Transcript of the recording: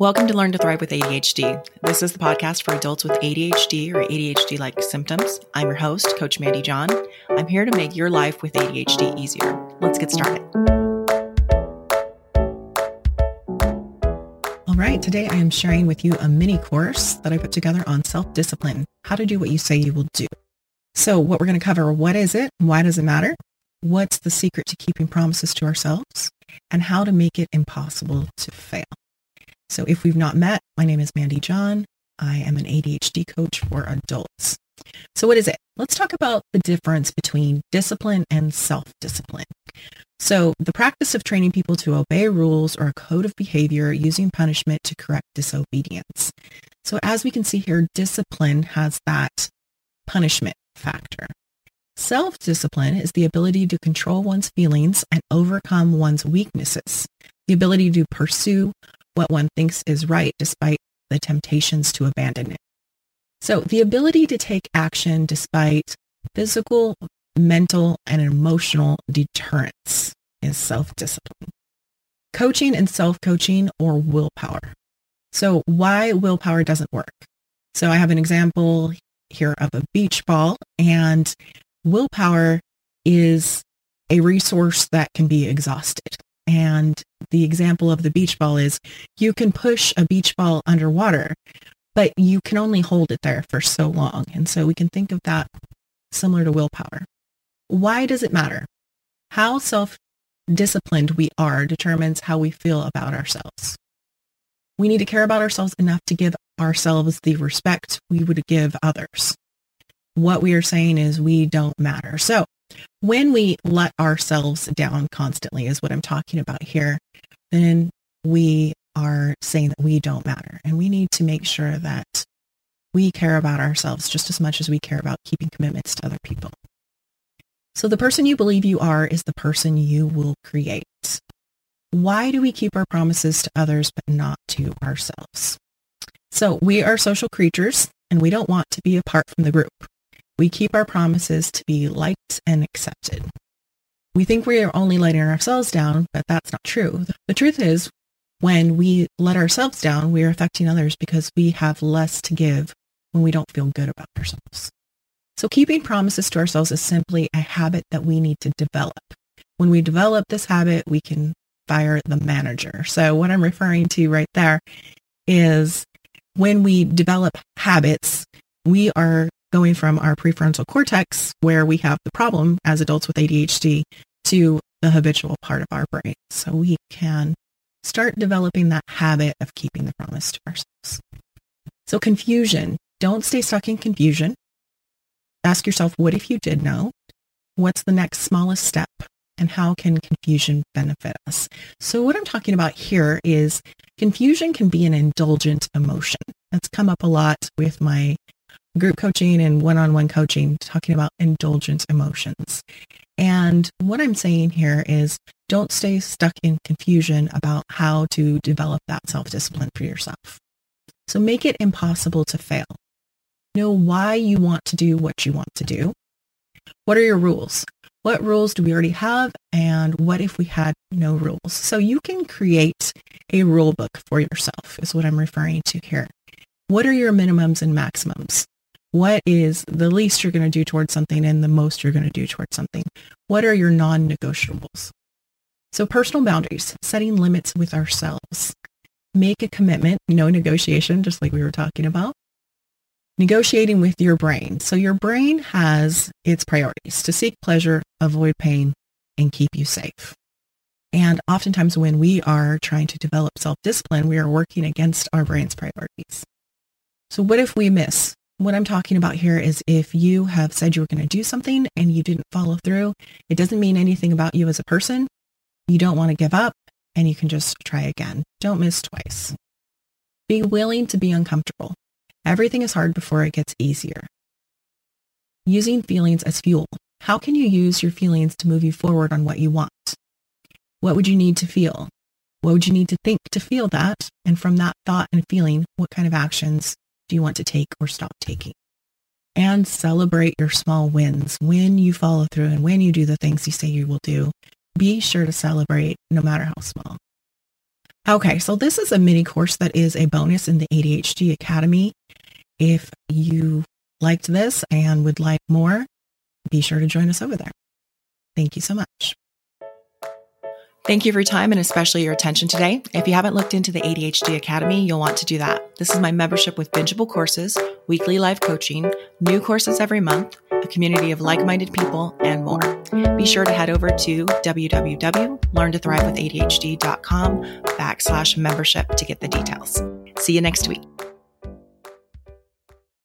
Welcome to Learn to Thrive with ADHD. This is the podcast for adults with ADHD or ADHD like symptoms. I'm your host, Coach Mandy John. I'm here to make your life with ADHD easier. Let's get started. All right, today I am sharing with you a mini course that I put together on self discipline, how to do what you say you will do. So, what we're going to cover what is it? Why does it matter? What's the secret to keeping promises to ourselves? And how to make it impossible to fail. So if we've not met, my name is Mandy John. I am an ADHD coach for adults. So what is it? Let's talk about the difference between discipline and self-discipline. So the practice of training people to obey rules or a code of behavior using punishment to correct disobedience. So as we can see here, discipline has that punishment factor. Self-discipline is the ability to control one's feelings and overcome one's weaknesses, the ability to pursue what one thinks is right despite the temptations to abandon it. So the ability to take action despite physical, mental, and emotional deterrence is self-discipline. Coaching and self-coaching or willpower. So why willpower doesn't work. So I have an example here of a beach ball and willpower is a resource that can be exhausted. And the example of the beach ball is you can push a beach ball underwater, but you can only hold it there for so long. And so we can think of that similar to willpower. Why does it matter? How self-disciplined we are determines how we feel about ourselves. We need to care about ourselves enough to give ourselves the respect we would give others. What we are saying is we don't matter. So when we let ourselves down constantly is what I'm talking about here, then we are saying that we don't matter. And we need to make sure that we care about ourselves just as much as we care about keeping commitments to other people. So the person you believe you are is the person you will create. Why do we keep our promises to others but not to ourselves? So we are social creatures and we don't want to be apart from the group. We keep our promises to be liked and accepted. We think we are only letting ourselves down, but that's not true. The truth is, when we let ourselves down, we are affecting others because we have less to give when we don't feel good about ourselves. So keeping promises to ourselves is simply a habit that we need to develop. When we develop this habit, we can fire the manager. So what I'm referring to right there is when we develop habits, we are going from our prefrontal cortex, where we have the problem as adults with ADHD, to the habitual part of our brain. So we can start developing that habit of keeping the promise to ourselves. So confusion, don't stay stuck in confusion. Ask yourself, what if you did know? What's the next smallest step? And how can confusion benefit us? So what I'm talking about here is confusion can be an indulgent emotion. That's come up a lot with my group coaching and one-on-one coaching talking about indulgent emotions. And what I'm saying here is don't stay stuck in confusion about how to develop that self-discipline for yourself. So make it impossible to fail. Know why you want to do what you want to do. What are your rules? What rules do we already have? And what if we had no rules? So you can create a rule book for yourself is what I'm referring to here. What are your minimums and maximums? What is the least you're going to do towards something and the most you're going to do towards something? What are your non-negotiables? So personal boundaries, setting limits with ourselves. Make a commitment, no negotiation, just like we were talking about. Negotiating with your brain. So your brain has its priorities to seek pleasure, avoid pain, and keep you safe. And oftentimes when we are trying to develop self-discipline, we are working against our brain's priorities. So what if we miss? What I'm talking about here is if you have said you were going to do something and you didn't follow through, it doesn't mean anything about you as a person. You don't want to give up and you can just try again. Don't miss twice. Be willing to be uncomfortable. Everything is hard before it gets easier. Using feelings as fuel. How can you use your feelings to move you forward on what you want? What would you need to feel? What would you need to think to feel that? And from that thought and feeling, what kind of actions do you want to take or stop taking? And celebrate your small wins when you follow through and when you do the things you say you will do. Be sure to celebrate no matter how small. Okay, so this is a mini course that is a bonus in the ADHD Academy. If you liked this and would like more, be sure to join us over there. Thank you so much. Thank you for your time and especially your attention today. If you haven't looked into the ADHD Academy, you'll want to do that. This is my membership with bingeable courses, weekly live coaching, new courses every month, a community of like minded people, and more. Be sure to head over to www.learntothrivewithadhd.com backslash membership to get the details. See you next week.